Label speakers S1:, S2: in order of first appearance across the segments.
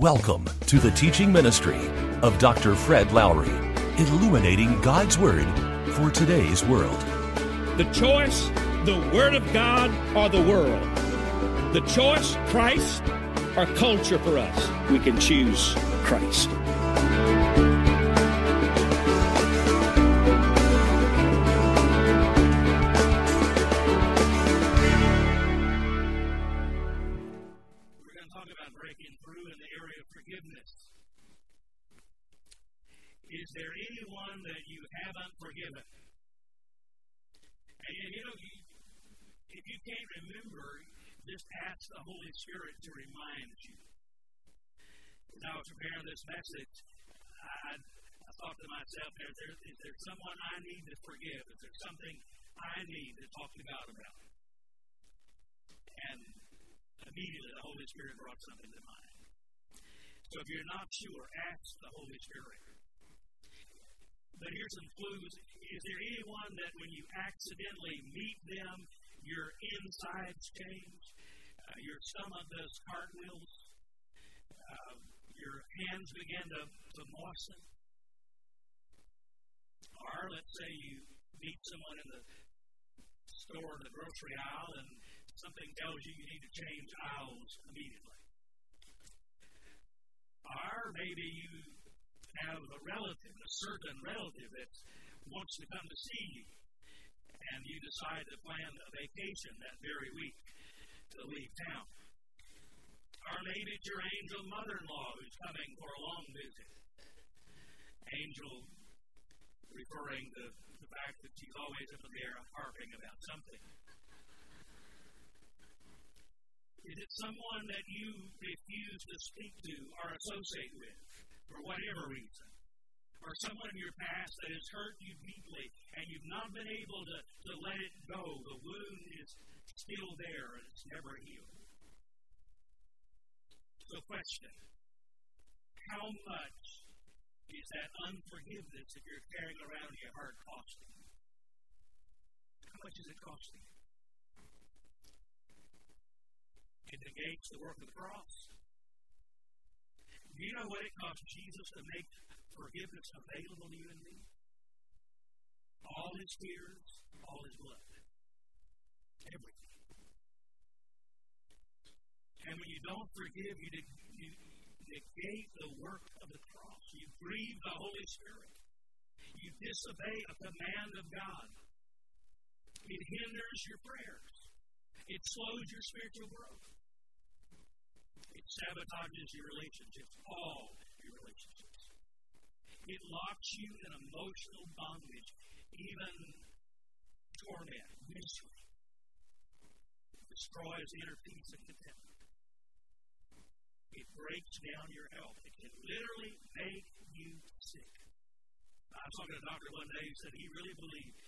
S1: Welcome to the teaching ministry of Dr. Fred Lowery, illuminating God's Word for today's world.
S2: The choice, the Word of God, or the world. The choice, Christ, or culture for us. We can choose Christ.
S3: And, and you know, you, if you can't remember, just ask the Holy Spirit to remind you. As I was preparing this message, I, I thought to myself, is there, is there someone I need to forgive? Is there something I need to talk to God about? And immediately the Holy Spirit brought something to mind. So if you're not sure, ask the Holy Spirit. But here's some clues. Is there anyone that when you accidentally meet them, your insides change? Uh, your stomach does cartwheels? Uh, your hands begin to, to moisten? Or let's say you meet someone in the store, in the grocery aisle, and something tells you you need to change aisles immediately. Or maybe you have a relative, a certain relative that wants to come to see you, and you decide to plan a vacation that very week to leave town. Or maybe it's your angel mother in law who's coming for a long visit. Angel referring to the fact that she's always up in there harping about something. Is it someone that you refuse to speak to or associate with for whatever reason? Or someone in your past that has hurt you deeply and you've not been able to, to let it go? The wound is still there and it's never healed. So, question How much is that unforgiveness that you're carrying around in your heart costing? How much is it costing you? It negates the work of the cross. Do you know what it cost Jesus to make forgiveness available to you and me? All his tears, all his blood. Everything. And when you don't forgive, you, negate the work of the cross. You grieve the Holy Spirit. You disobey a command of God. It hinders your prayers. It slows your spiritual growth. It sabotages your relationships, all your relationships. It locks you in emotional bondage, even torment, misery. It destroys inner peace and contentment. It breaks down your health. It can literally make you sick. I was talking to a doctor one day who said he really believed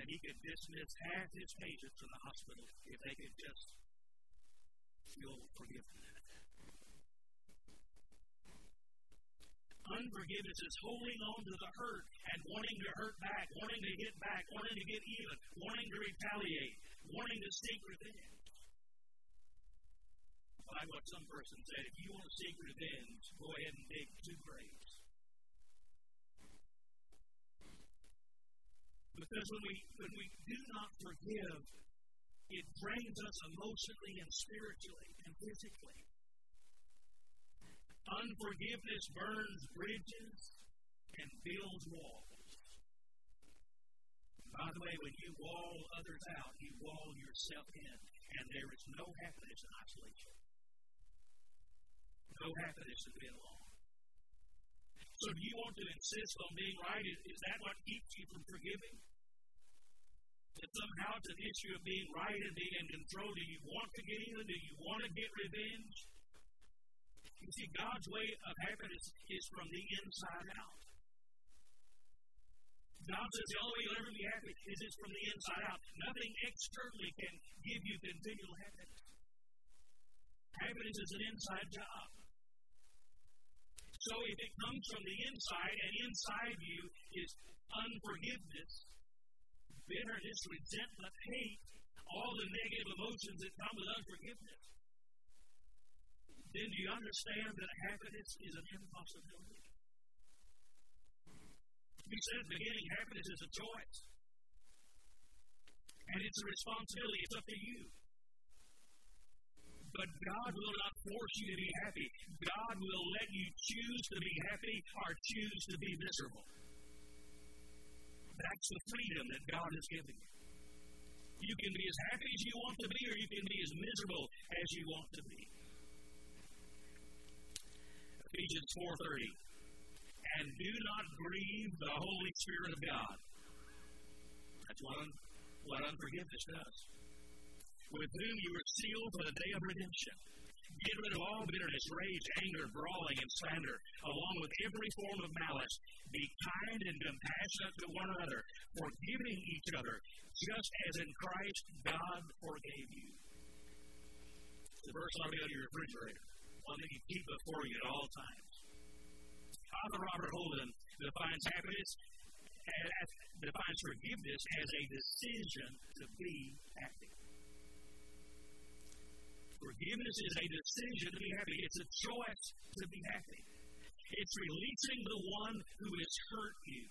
S3: that he could dismiss half his patients from the hospital if they could just feel forgiveness. Unforgiveness is holding on to the hurt and wanting to hurt back, wanting to hit back, wanting to get even, wanting to retaliate, wanting to seek revenge. Like what some person said, if you want to seek revenge, go ahead and dig two graves. Because when we when we do not forgive, it drains us emotionally and spiritually and physically. Unforgiveness burns bridges and builds walls. By the way, when you wall others out, you wall yourself in, and there is no happiness in isolation. No happiness in being alone. So, do you want to insist on being right? Is, is that what keeps you from forgiving? That somehow it's an issue of being right and being in control. Do you want to get even? Do you want to get revenge? See, God's way of happiness is from the inside out. God says the only way you'll ever be happy is it's from the inside out. Nothing externally can give you continual happiness. Happiness is an inside job. So if it comes from the inside, and inside you is unforgiveness, bitterness, resentment, hate, all the negative emotions that come with unforgiveness, then do you understand that happiness is an impossibility? You said at the beginning, happiness is a choice. And it's a responsibility. It's up to you. But God will not force you to be happy. God will let you choose to be happy or choose to be miserable. That's the freedom that God has given you. You can be as happy as you want to be, or you can be as miserable as you want to be. Ephesians 4:30. And do not grieve the Holy Spirit of God. That's what, un- what unforgiveness does. With whom you were sealed for the day of redemption. Get rid of all bitterness, rage, anger, brawling, and slander, along with every form of malice. Be kind and compassionate to one another, forgiving each other, just as in Christ God forgave you. The verse ought to be on your refrigerator, one that you keep before you at all times. Father Robert Holden defines happiness as, defines forgiveness as a decision to be happy. Forgiveness is a decision to be happy. It's a choice to be happy. It's releasing the one who has hurt you.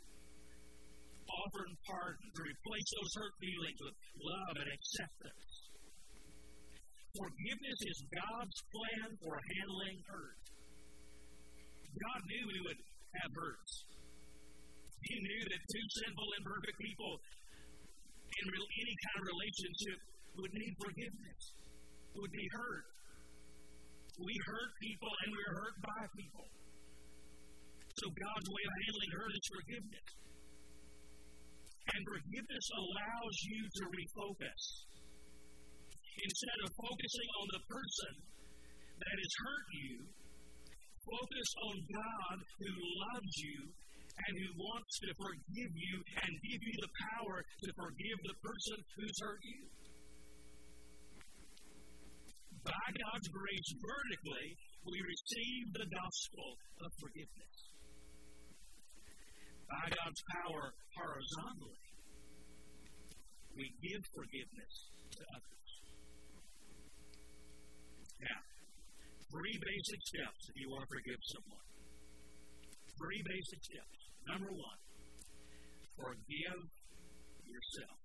S3: Offering pardon to replace those hurt feelings with love and acceptance. Forgiveness is God's plan for handling hurt. God knew we would have hurts. He knew that two sinful, imperfect people in any kind of relationship would need forgiveness would be hurt. We hurt people and we're hurt by people. So God's way of handling hurt is forgiveness. And forgiveness allows you to refocus. Instead of focusing on the person that has hurt you, focus on God who loves you and who wants to forgive you and give you the power to forgive the person who's hurt you by God's grace vertically, we receive the gospel of forgiveness. By God's power horizontally, we give forgiveness to others. Three basic steps if you want to forgive someone. Three basic steps. Number one, forgive yourself.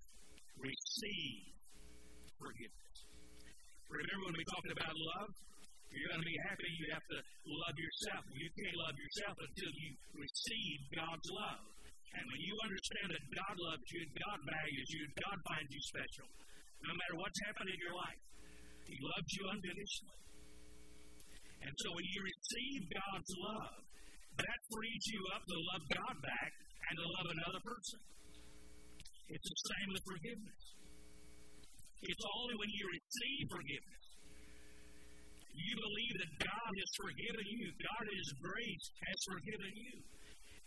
S3: Receive forgiveness. Remember when we talked about love? You're going to be happy, you have to love yourself. You can't love yourself until you receive God's love. And when you understand that God loves you, God values you, God finds you special, no matter what's happened in your life, He loves you unconditionally. And so when you receive God's love, that frees you up to love God back and to love another person. It's the same with forgiveness. It's only when you receive forgiveness. You believe that God has forgiven you, God in His grace has forgiven you,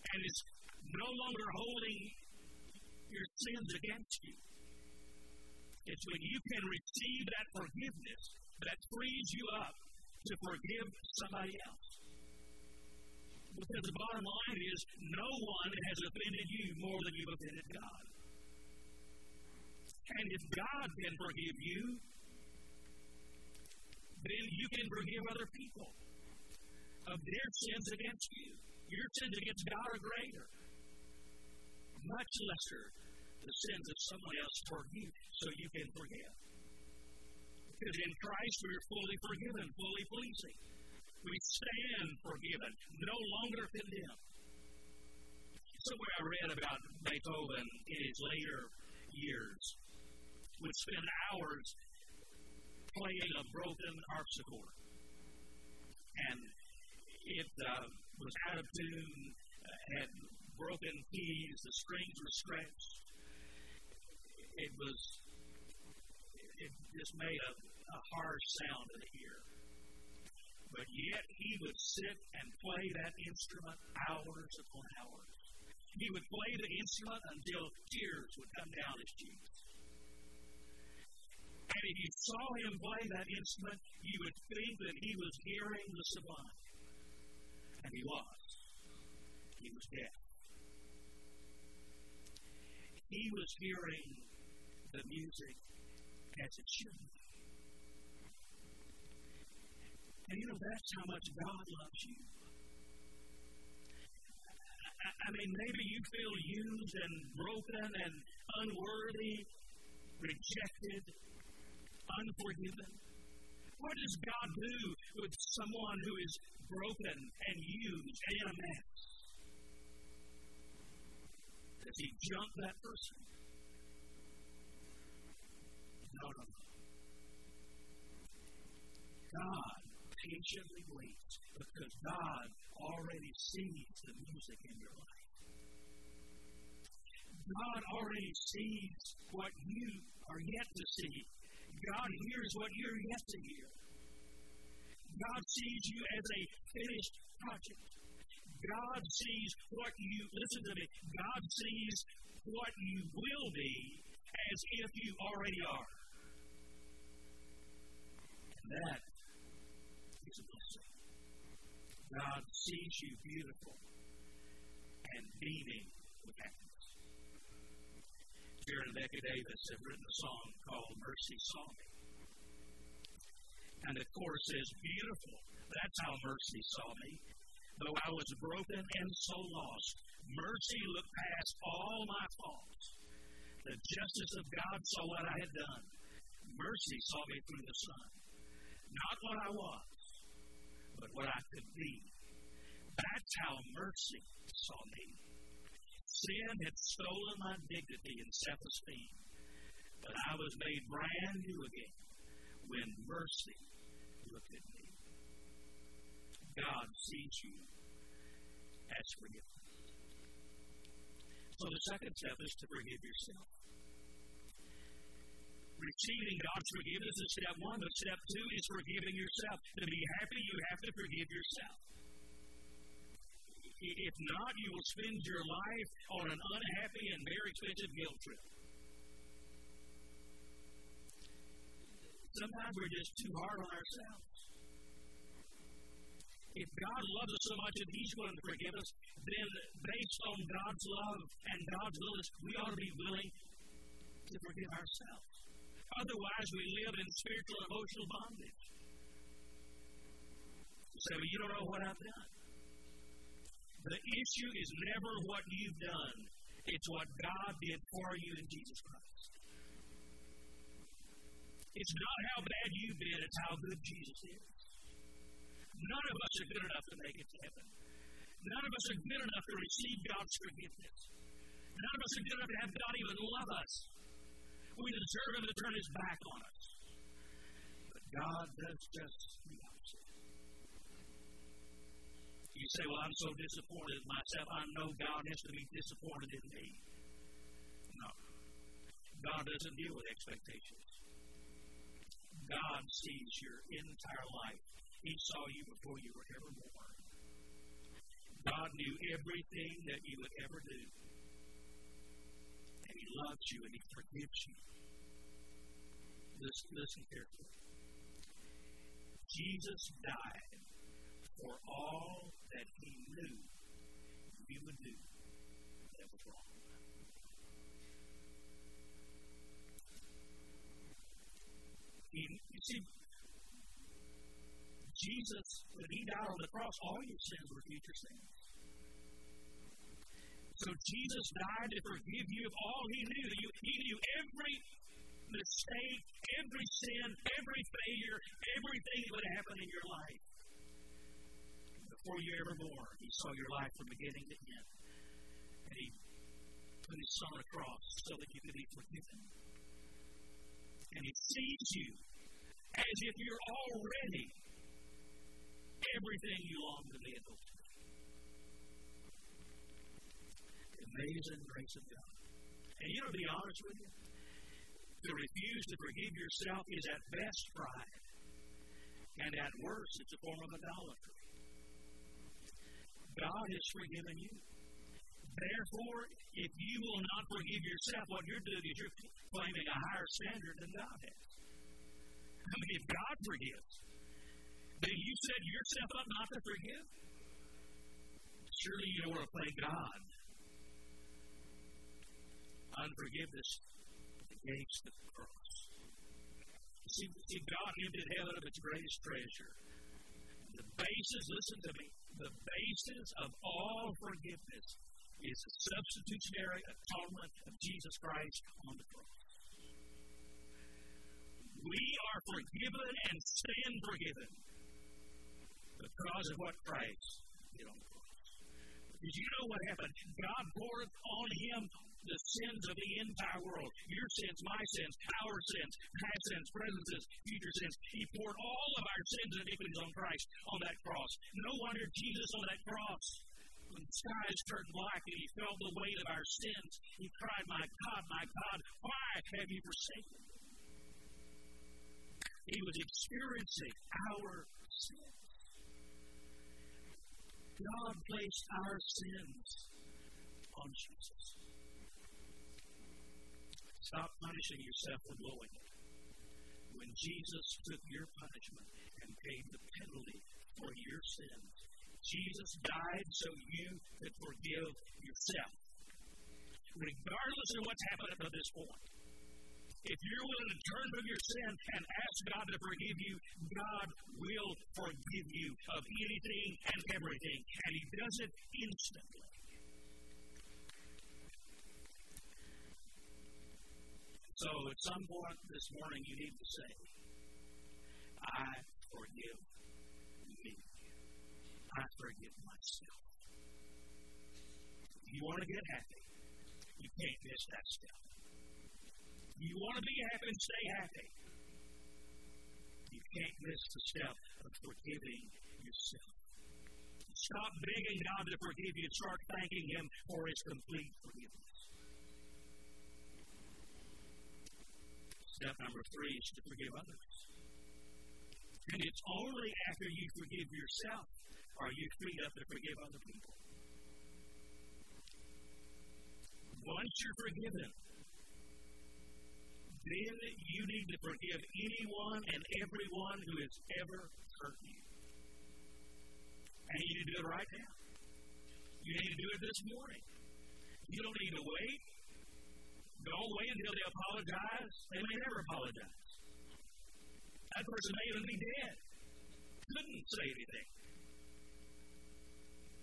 S3: and is no longer holding your sins against you. It's when you can receive that forgiveness that frees you up to forgive somebody else. Because the bottom line is, no one has offended you more than you've offended God. And if God can forgive you, then you can forgive other people of their sins against you. Your sins against God are greater, much lesser the sins of someone else toward you, so you can forgive. Because in Christ we are fully forgiven, fully pleasing. We stand forgiven, no longer condemned. Somewhere I read about Beethoven in his later years would spend hours playing a broken harpsichord. And it uh, was out of tune, uh, had broken keys, the strings were stretched. It was, it just made a, a harsh sound in the ear. But yet he would sit and play that instrument hours upon hours. He would play the instrument until tears would come down his cheeks. And if you saw him play that instrument, you would think that he was hearing the sublime. And he was. He was deaf. He was hearing the music as it should be. And you know, that's how much God loves you. I mean, maybe you feel used and broken and unworthy, rejected, unforgiven. What does God do with someone who is broken and used and a mess? Does he jump that person? No, no, no. God patiently waits because God already sees the music in your life. God already sees what you are yet to see. God hears what you're yet to hear. God sees you as a finished project. God sees what you, listen to me, God sees what you will be as if you already are. That is a blessing. God sees you beautiful and beaming with happiness. Jared and Becky Davis have written a song called Mercy Saw Me. And the chorus says, Beautiful, that's how mercy saw me. Though I was broken and so lost, mercy looked past all my faults. The justice of God saw what I had done. Mercy saw me through the Son. Not what I was, but what I could be. That's how mercy saw me. Sin had stolen my dignity and self esteem, but I was made brand new again when mercy looked at me. God sees you as forgiven. So the second step is to forgive yourself. Receiving God's forgiveness is step one, but step two is forgiving yourself. To be happy, you have to forgive yourself. If not, you will spend your life on an unhappy and very expensive guilt trip. Sometimes we're just too hard on ourselves. If God loves us so much and He's willing to forgive us, then based on God's love and God's willingness, we ought to be willing to forgive ourselves. Otherwise, we live in spiritual emotional bondage. Well, you don't know what I've done. The issue is never what you've done, it's what God did for you in Jesus Christ. It's not how bad you've been, it's how good Jesus is. None of us are good enough to make it to heaven. None of us are good enough to receive God's forgiveness. None of us are good enough to have God even love us. We deserve Him to turn His back on us. But God does just the opposite. You say, Well, I'm so disappointed in myself. I know God has to be disappointed in me. No. God doesn't deal with expectations. God sees your entire life. He saw you before you were ever born. God knew everything that you would ever do. Loves you and He forgives you. Listen, listen carefully. Jesus died for all that He knew you would do that was wrong. He, you see, Jesus, when he died on the cross, all your sins were future sins. So Jesus died to forgive you of all he knew. He knew every mistake, every sin, every failure, everything that would happen in your life. Before you ever born, he saw your life from beginning to end. And he put his son on the cross so that you could be forgiven. And he sees you as if you're already everything you long to be to. The amazing grace of God. And you know, to be honest with you, to refuse to forgive yourself is at best pride, and at worst, it's a form of idolatry. God has forgiven you. Therefore, if you will not forgive yourself, what you're doing is you're claiming a higher standard than God has. I mean, if God forgives, then you set yourself up not to forgive. Surely you don't want to play God. Unforgiveness against the cross. See, see, God emptied heaven of its greatest treasure The basis, listen to me, the basis of all forgiveness is the substitutionary atonement of Jesus Christ on the cross. We are forgiven and stand forgiven because of what Christ did on the cross. Did you know what happened? God poured on him the sins of the entire world. Your sins, my sins, our sins, past sins, present sins, future sins. He poured all of our sins and iniquities on Christ on that cross. No wonder Jesus on that cross, when the skies turned black and he felt the weight of our sins, he cried, My God, my God, why have you forsaken me? He was experiencing our sins. God placed our sins on Jesus. Stop punishing yourself for blowing it. When Jesus took your punishment and paid the penalty for your sins, Jesus died so you could forgive yourself. Regardless of what's happened up to this point, if you're willing to turn from your sin and ask God to forgive you, God will forgive you of anything and everything. And He does it instantly. So at some point this morning, you need to say, I forgive me. I forgive myself. If you want to get happy, you can't miss that step. If You want to be happy and stay happy. You can't miss the step of forgiving yourself. Stop begging God to forgive you start thanking Him for His complete forgiveness. Step number three is to forgive others. And it's only after you forgive yourself are you freed up to forgive other people. Once you're forgiven, then you need to forgive anyone and everyone who has ever hurt you. And you need to do it right now. You need to do it this morning. You don't need to wait. Don't wait until they apologize. They may never apologize. That person may even be dead. Couldn't say anything.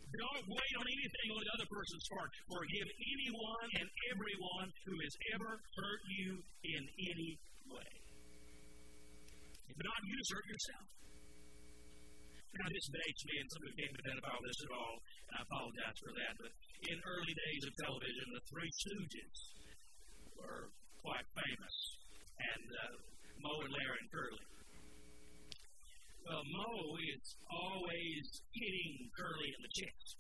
S3: Don't wait on anything on the other person's part. Forgive anyone and everyone who has ever hurt you in any way. If not, you just hurt yourself. Now, this dates me, and some somebody came to that about this at all, and I apologize for that, but in early days of television, the Three Stooges were quite famous, and uh, Moe and Larry and Curly. Well, Moe is always hitting Curly in the chest.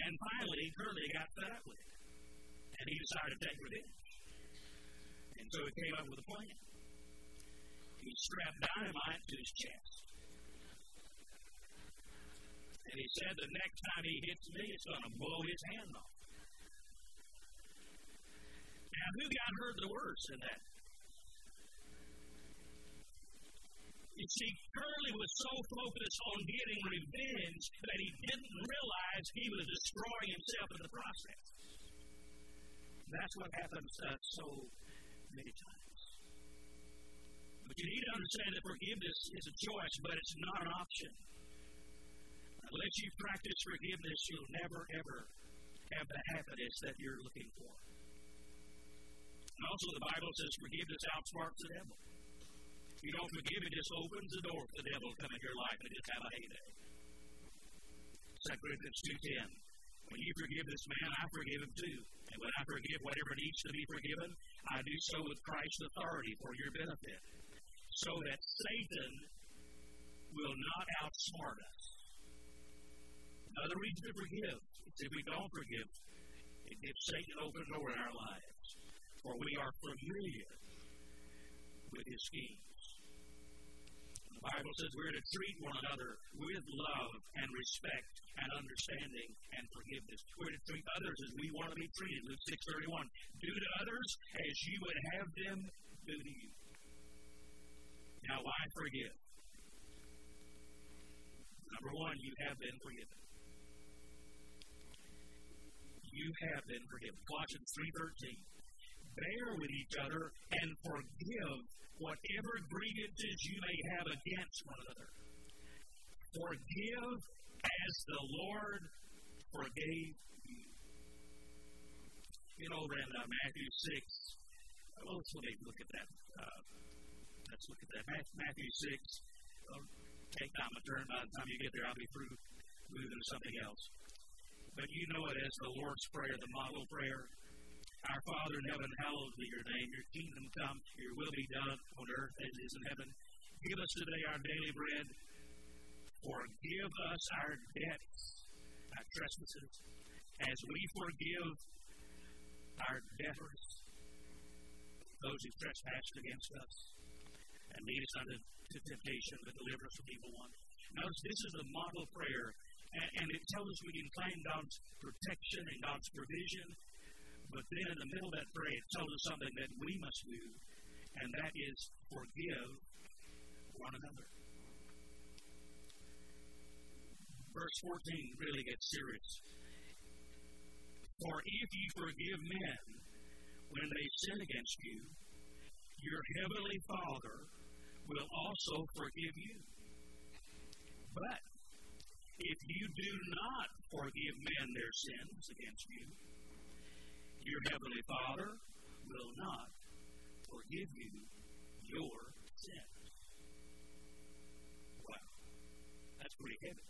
S3: And finally, Curly got fed up with it. And he decided to take revenge. And so he came up with a plan. He strapped dynamite to his chest. And he said, the next time he hits me, it's going to blow his hand off. Now, who got hurt the worst in that? You see, Curly was so focused on getting revenge that he didn't realize he was destroying himself in the process. That's what happens so many times. But you need to understand that forgiveness is a choice, but it's not an option. Unless you practice forgiveness, you'll never, ever have the happiness that you're looking for. And also, the Bible says forgiveness outsmarts the devil. If you don't forgive, it just opens the door for the devil to come into your life and just have a heyday. 2 Corinthians 2.10 When you forgive this man, I forgive him too. And when I forgive whatever needs to be forgiven, I do so with Christ's authority for your benefit, so that Satan will not outsmart us. Another reason to forgive is if we don't forgive, it gives Satan an open door in our lives, for we are familiar with his schemes. The Bible says we're to treat one another with love and respect and understanding and forgiveness. We're to treat others as we want to be treated. Luke 6.31. Do to others as you would have them do to you. Now, why forgive? Number one, you have been forgiven. You have been forgiven. Colossians 3.13. Bear with each other and forgive whatever grievances you may have against one another. Forgive as the Lord forgave you. You know, in uh, Matthew 6, well, let's look at that. Uh, let's look at that. Matthew 6. Uh, take time to turn. By the time you get there, I'll be through moving to something else. But you know it as the Lord's Prayer, the model prayer. Our Father in heaven, hallowed be your name. Your kingdom come, your will be done on earth as it is in heaven. Give us today our daily bread. Forgive us our debts, our trespasses, as we forgive our debtors, those who trespass against us. And lead us unto temptation, but deliver us from evil one. Notice this is a model prayer, and, and it tells us we can claim God's protection and God's provision. But then in the middle of that prayer, it tells us something that we must do, and that is forgive one another. Verse 14 really gets serious. For if you forgive men when they sin against you, your heavenly Father will also forgive you. But if you do not forgive men their sins against you, your heavenly Father will not forgive you your sins. Wow. That's pretty heavy.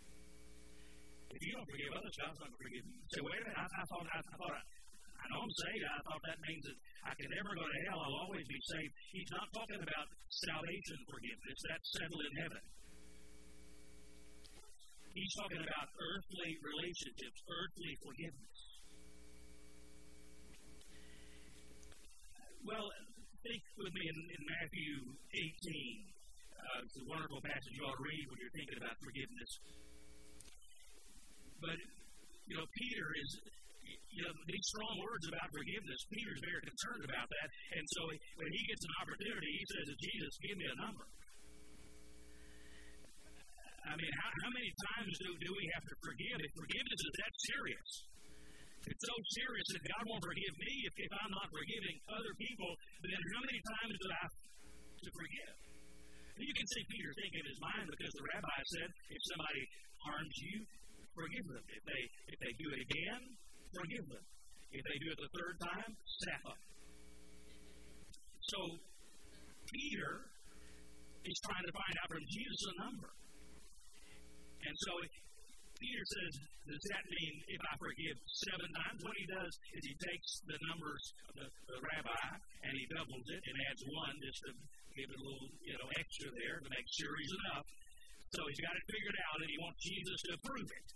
S3: If you don't forgive others, God's not going to forgive you. Say, wait a minute, I, I thought, I, I thought, I, I know I'm saved. I thought that means that I can never go to hell. I'll always be saved. He's not talking about salvation forgiveness. That's settled in heaven. He's talking about earthly relationships, earthly forgiveness. Well, think with me in, in Matthew 18. Uh, it's a wonderful passage you ought to read when you're thinking about forgiveness. But, you know, Peter is, you know, these strong words about forgiveness, Peter's very concerned about that. And so when he gets an opportunity, he says to Jesus, give me a number. I mean, how, how many times do, do we have to forgive? If forgiveness is that serious, it's so serious that God won't forgive me if, if I'm not forgiving other people, then how many times do I have to forgive? You can see Peter thinking in his mind because the rabbi said, if somebody harms you, forgive them. If they if they do it again, forgive them. If they do it the third time, snap them. So Peter is trying to find out from Jesus a number. And so Peter says, Does that mean if I forgive seven times? What he does is he takes the numbers of the, the rabbi and he doubles it and adds one just to give it a little you know extra there to make sure he's enough. So he's got it figured out and he wants Jesus to approve it.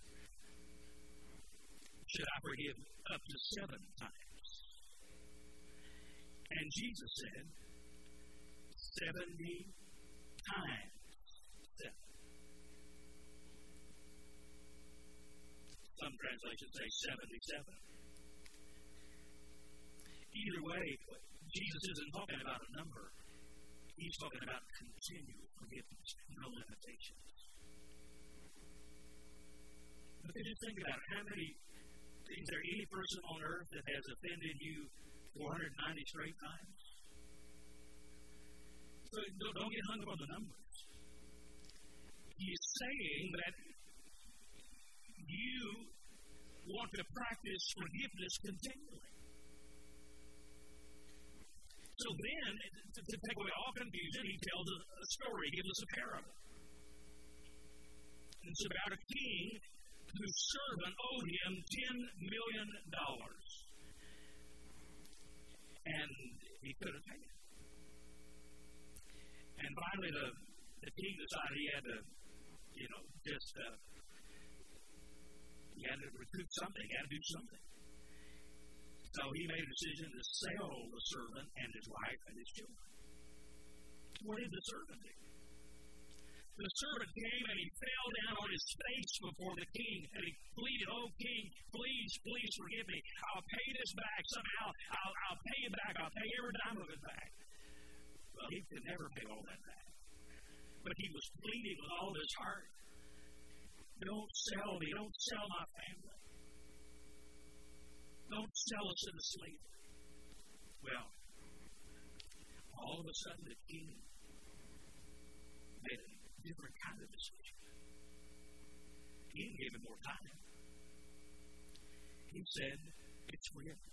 S3: Should I forgive up to seven times? And Jesus said, 70 times Some translations say 77. Either way, Jesus isn't talking about a number. He's talking about continual forgiveness, no limitations. But just think about it. How many, is there any person on earth that has offended you 490 straight times? So don't get hung up on the numbers. He's saying that you want to practice forgiveness continually. So then, to, to take away all confusion, he tells a, a story, he gives us a parable. It's about a king whose servant owed him $10 million. And he couldn't pay it. And finally, the, the king decided he had to, you know, just uh, he had to recoup something, he had to do something. So he made a decision to sell the servant and his wife and his children. What did the servant do? The servant came and he fell down on his face before the king and he pleaded, Oh, king, please, please forgive me. I'll pay this back somehow. I'll, I'll pay it back. I'll pay every dime of it back. Well, he could never pay all that back. But he was pleading with all his heart. Don't sell me. Don't sell my family. Don't sell us into slavery. Well, all of a sudden the king made a different kind of decision. He didn't him more time. He said, It's forgiven.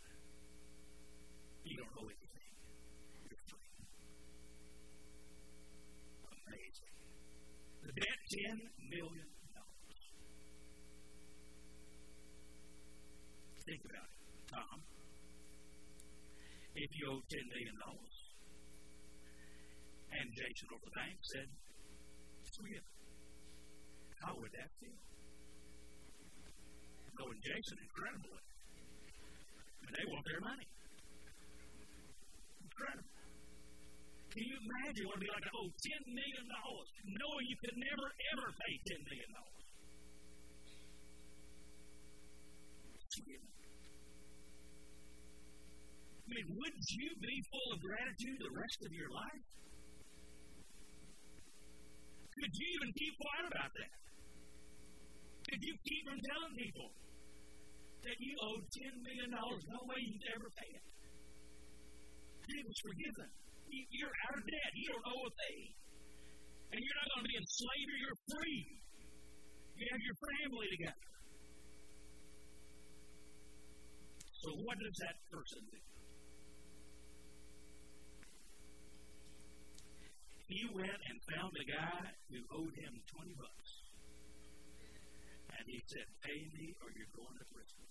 S3: You don't owe anything. You're free. Amazing. The debt, ten million Think about it, Tom. If you owe ten million dollars, and Jason over the bank said, forgiven. How would that feel? Knowing Jason, incredible. And they want their money. Incredible. Can you imagine what it'd be like to owe $10 million, knowing you could never, ever pay $10 million? I mean, wouldn't you be full of gratitude the rest of your life? Could you even keep quiet about that? Could you keep from telling people that you owe $10 million? No way you'd ever pay it. It was forgiven. You're out of debt. You don't owe a thing. And you're not going to be enslaved. You're free. You have your family together. So, what does that person do? He went and found a guy who owed him 20 bucks. And he said, Pay me or you're going to prison.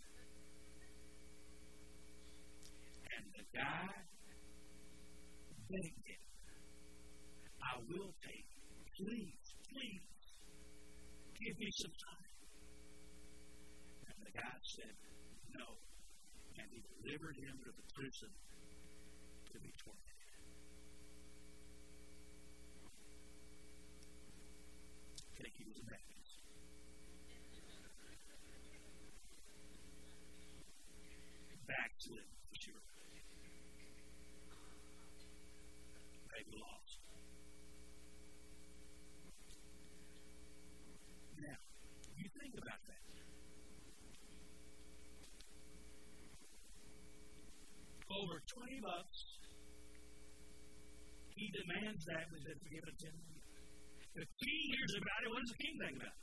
S3: And the guy begged him, I will pay. Please, please, give me some time. And the guy said, No. And he delivered him to the prison to be tormented. think he was a Baptist. Backslid, for sure. Maybe lost. Over 20 bucks, he demands that was it forgiven 10 the king hears about it. What does the king think about?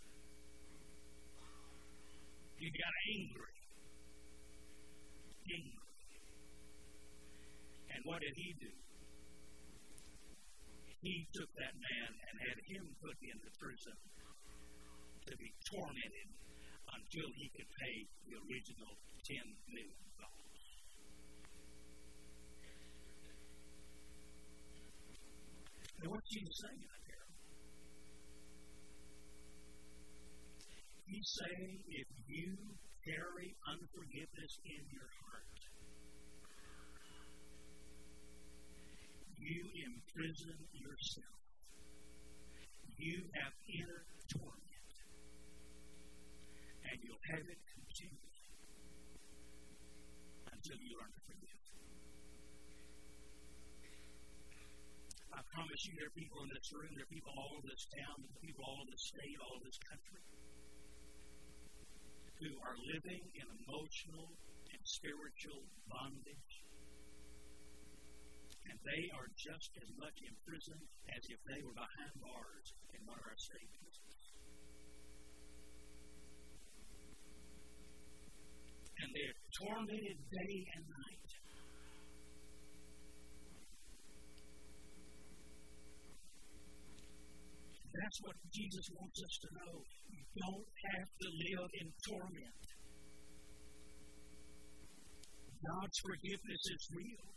S3: He got angry. Angry. And what did he do? He took that man and had him put into prison to be tormented until he could pay the original ten million dollars. And what's Jesus saying? He's saying if you carry unforgiveness in your heart, you imprison yourself. You have inner torment. And you'll have it continue until you learn to forgive. I promise you, there are people in this room, there are people all over this town, there are people all over this state, all over this country who are living in emotional and spiritual bondage. And they are just as much in prison as if they were behind bars in one of our state prisons. And they're tormented day and night. That's what Jesus wants us to know. You don't have to live in torment. God's forgiveness is real.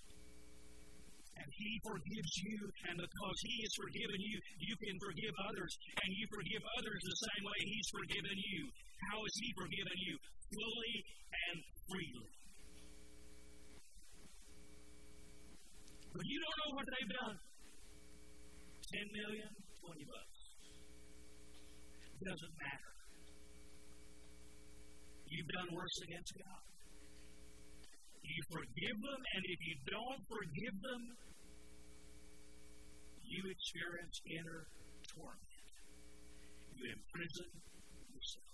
S3: And He forgives you, and because He has forgiven you, you can forgive others, and you forgive others the same way He's forgiven you. How has He forgiven you? Fully and freely. But you don't know what they've done. Ten million, twenty bucks doesn't matter. You've done worse against God. You forgive them, and if you don't forgive them, you experience inner torment. You imprison yourself.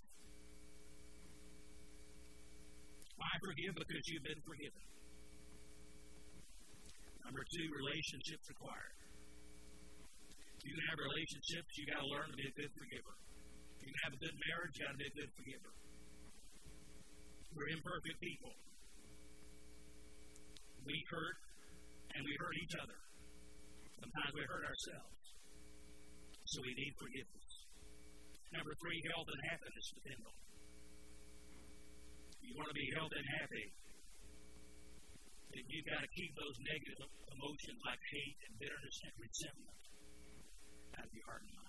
S3: I forgive because you've been forgiven. Number two, relationships required. If you have relationships, you got to learn to be a good forgiver. You can have a good marriage, be a good forgiver. We're imperfect people. We hurt and we hurt each other. Sometimes we hurt ourselves. So we need forgiveness. Number three, health and happiness depend on. You want to be healthy and happy. Then you've got to keep those negative emotions like hate and bitterness and resentment out of your heart and mind.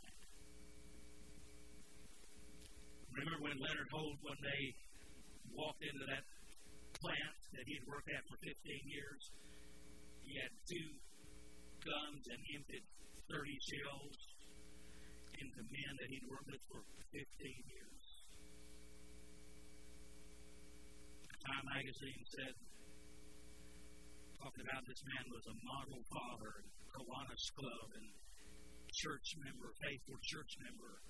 S3: Remember when Leonard Holt one day walked into that plant that he'd worked at for 15 years? He had two guns and emptied 30 shells into men that he'd worked with for 15 years. Time magazine said, talking about this man was a model father, Kiwanis Club, and church member, faithful church member,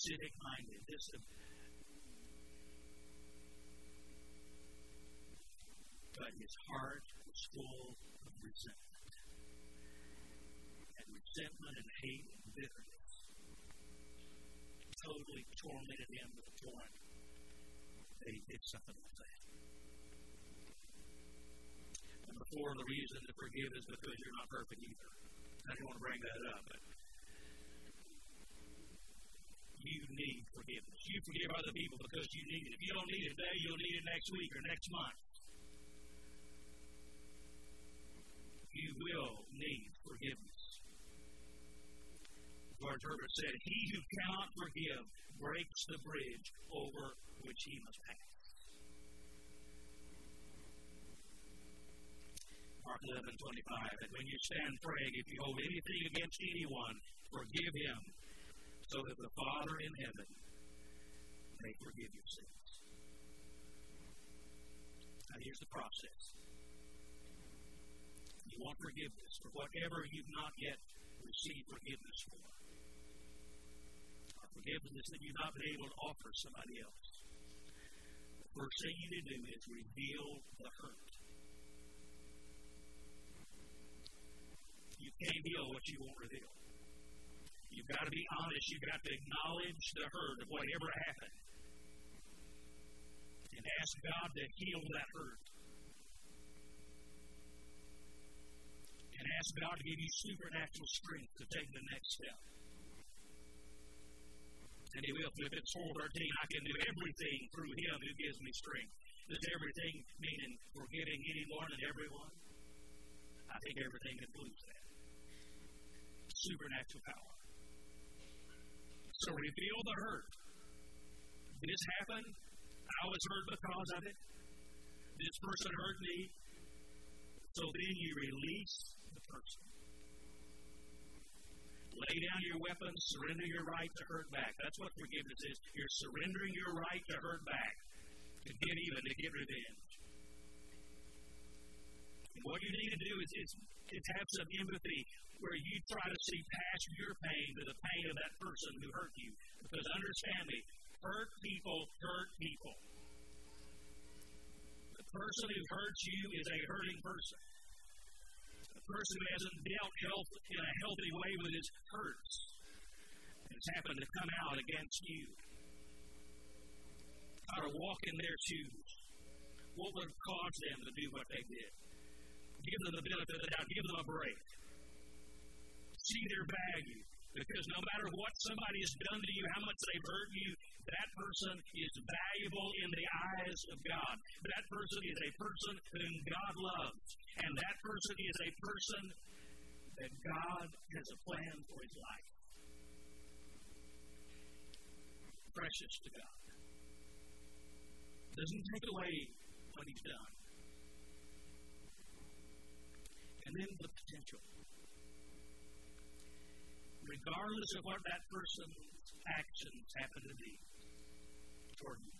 S3: civic minded. This but his heart was full of resentment. And resentment and hate and bitterness totally tormented him to the point that did something like that. Number four, the reason to forgive is because you're not perfect either. I didn't want to bring that up, but you need forgiveness. You forgive other people because you need it. If you don't need it today, you'll need it next week or next month. You will need forgiveness. George Herbert said, He who cannot forgive breaks the bridge over which he must pass. Mark 11, 25. And when you stand praying, if you hold anything against anyone, forgive him, so that the Father in heaven may forgive your sins. Now, here's the process. You want forgiveness for whatever you've not yet received forgiveness for, or forgiveness that you've not been able to offer somebody else. The first thing you need to do is reveal the hurt. You can't heal what you won't reveal. You've got to be honest. You've got to acknowledge the hurt of whatever happened. And ask God to heal that hurt. And ask God to give you supernatural strength to take the next step. And He will. Philippians 4 13, I can do everything through Him who gives me strength. Does everything mean forgiving anyone and everyone? I think everything includes that. Supernatural power. So reveal the hurt. This happened. I was hurt because of it. This person hurt me. So then you release the person. Lay down your weapons, surrender your right to hurt back. That's what forgiveness is. You're surrendering your right to hurt back, to get even, to get revenge. And what you need to do is, is, is have some empathy where you try to see past your pain to the pain of that person who hurt you. Because understand me, hurt people hurt people. The person who hurts you is a hurting person. The person who hasn't dealt health in a healthy way with his hurts has happened to come out against you. How to walk in their shoes. What would have caused them to do what they did? Give them the benefit of the doubt. Give them a break see their value. Because no matter what somebody has done to you, how much they've hurt you, that person is valuable in the eyes of God. That person is a person whom God loves. And that person is a person that God has a plan for his life. Precious to God. Doesn't take away what he's done. And then the potential regardless of what that person's actions happen to be toward you.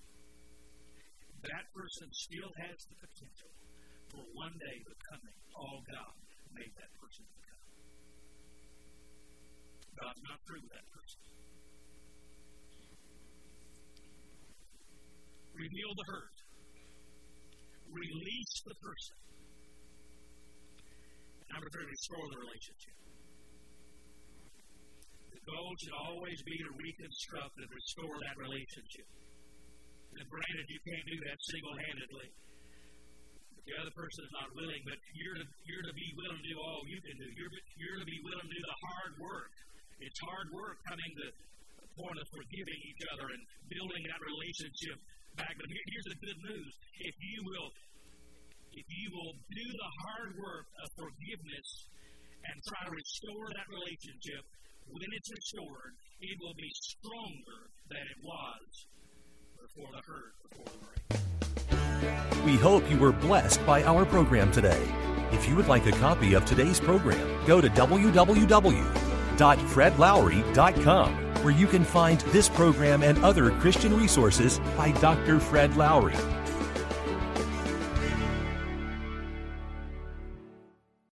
S3: That person still has the potential for one day becoming all God made that person become. God's not through that person. Reveal the hurt. Release the person. Number three, restore the relationship. The goal should always be to reconstruct and restore that relationship. And granted, you can't do that single handedly. The other person is not willing, but you're to, you're to be willing to do all you can do. You're, you're to be willing to do the hard work. It's hard work coming to the point of forgiving each other and building that relationship back. But here, here's the good news. If you will if you will do the hard work of forgiveness and try to restore that relationship, when it's restored, it will be stronger than it was before the hurt, before the break.
S1: We hope you were blessed by our program today. If you would like a copy of today's program, go to www.fredlowery.com where you can find this program and other Christian resources by Dr. Fred Lowery.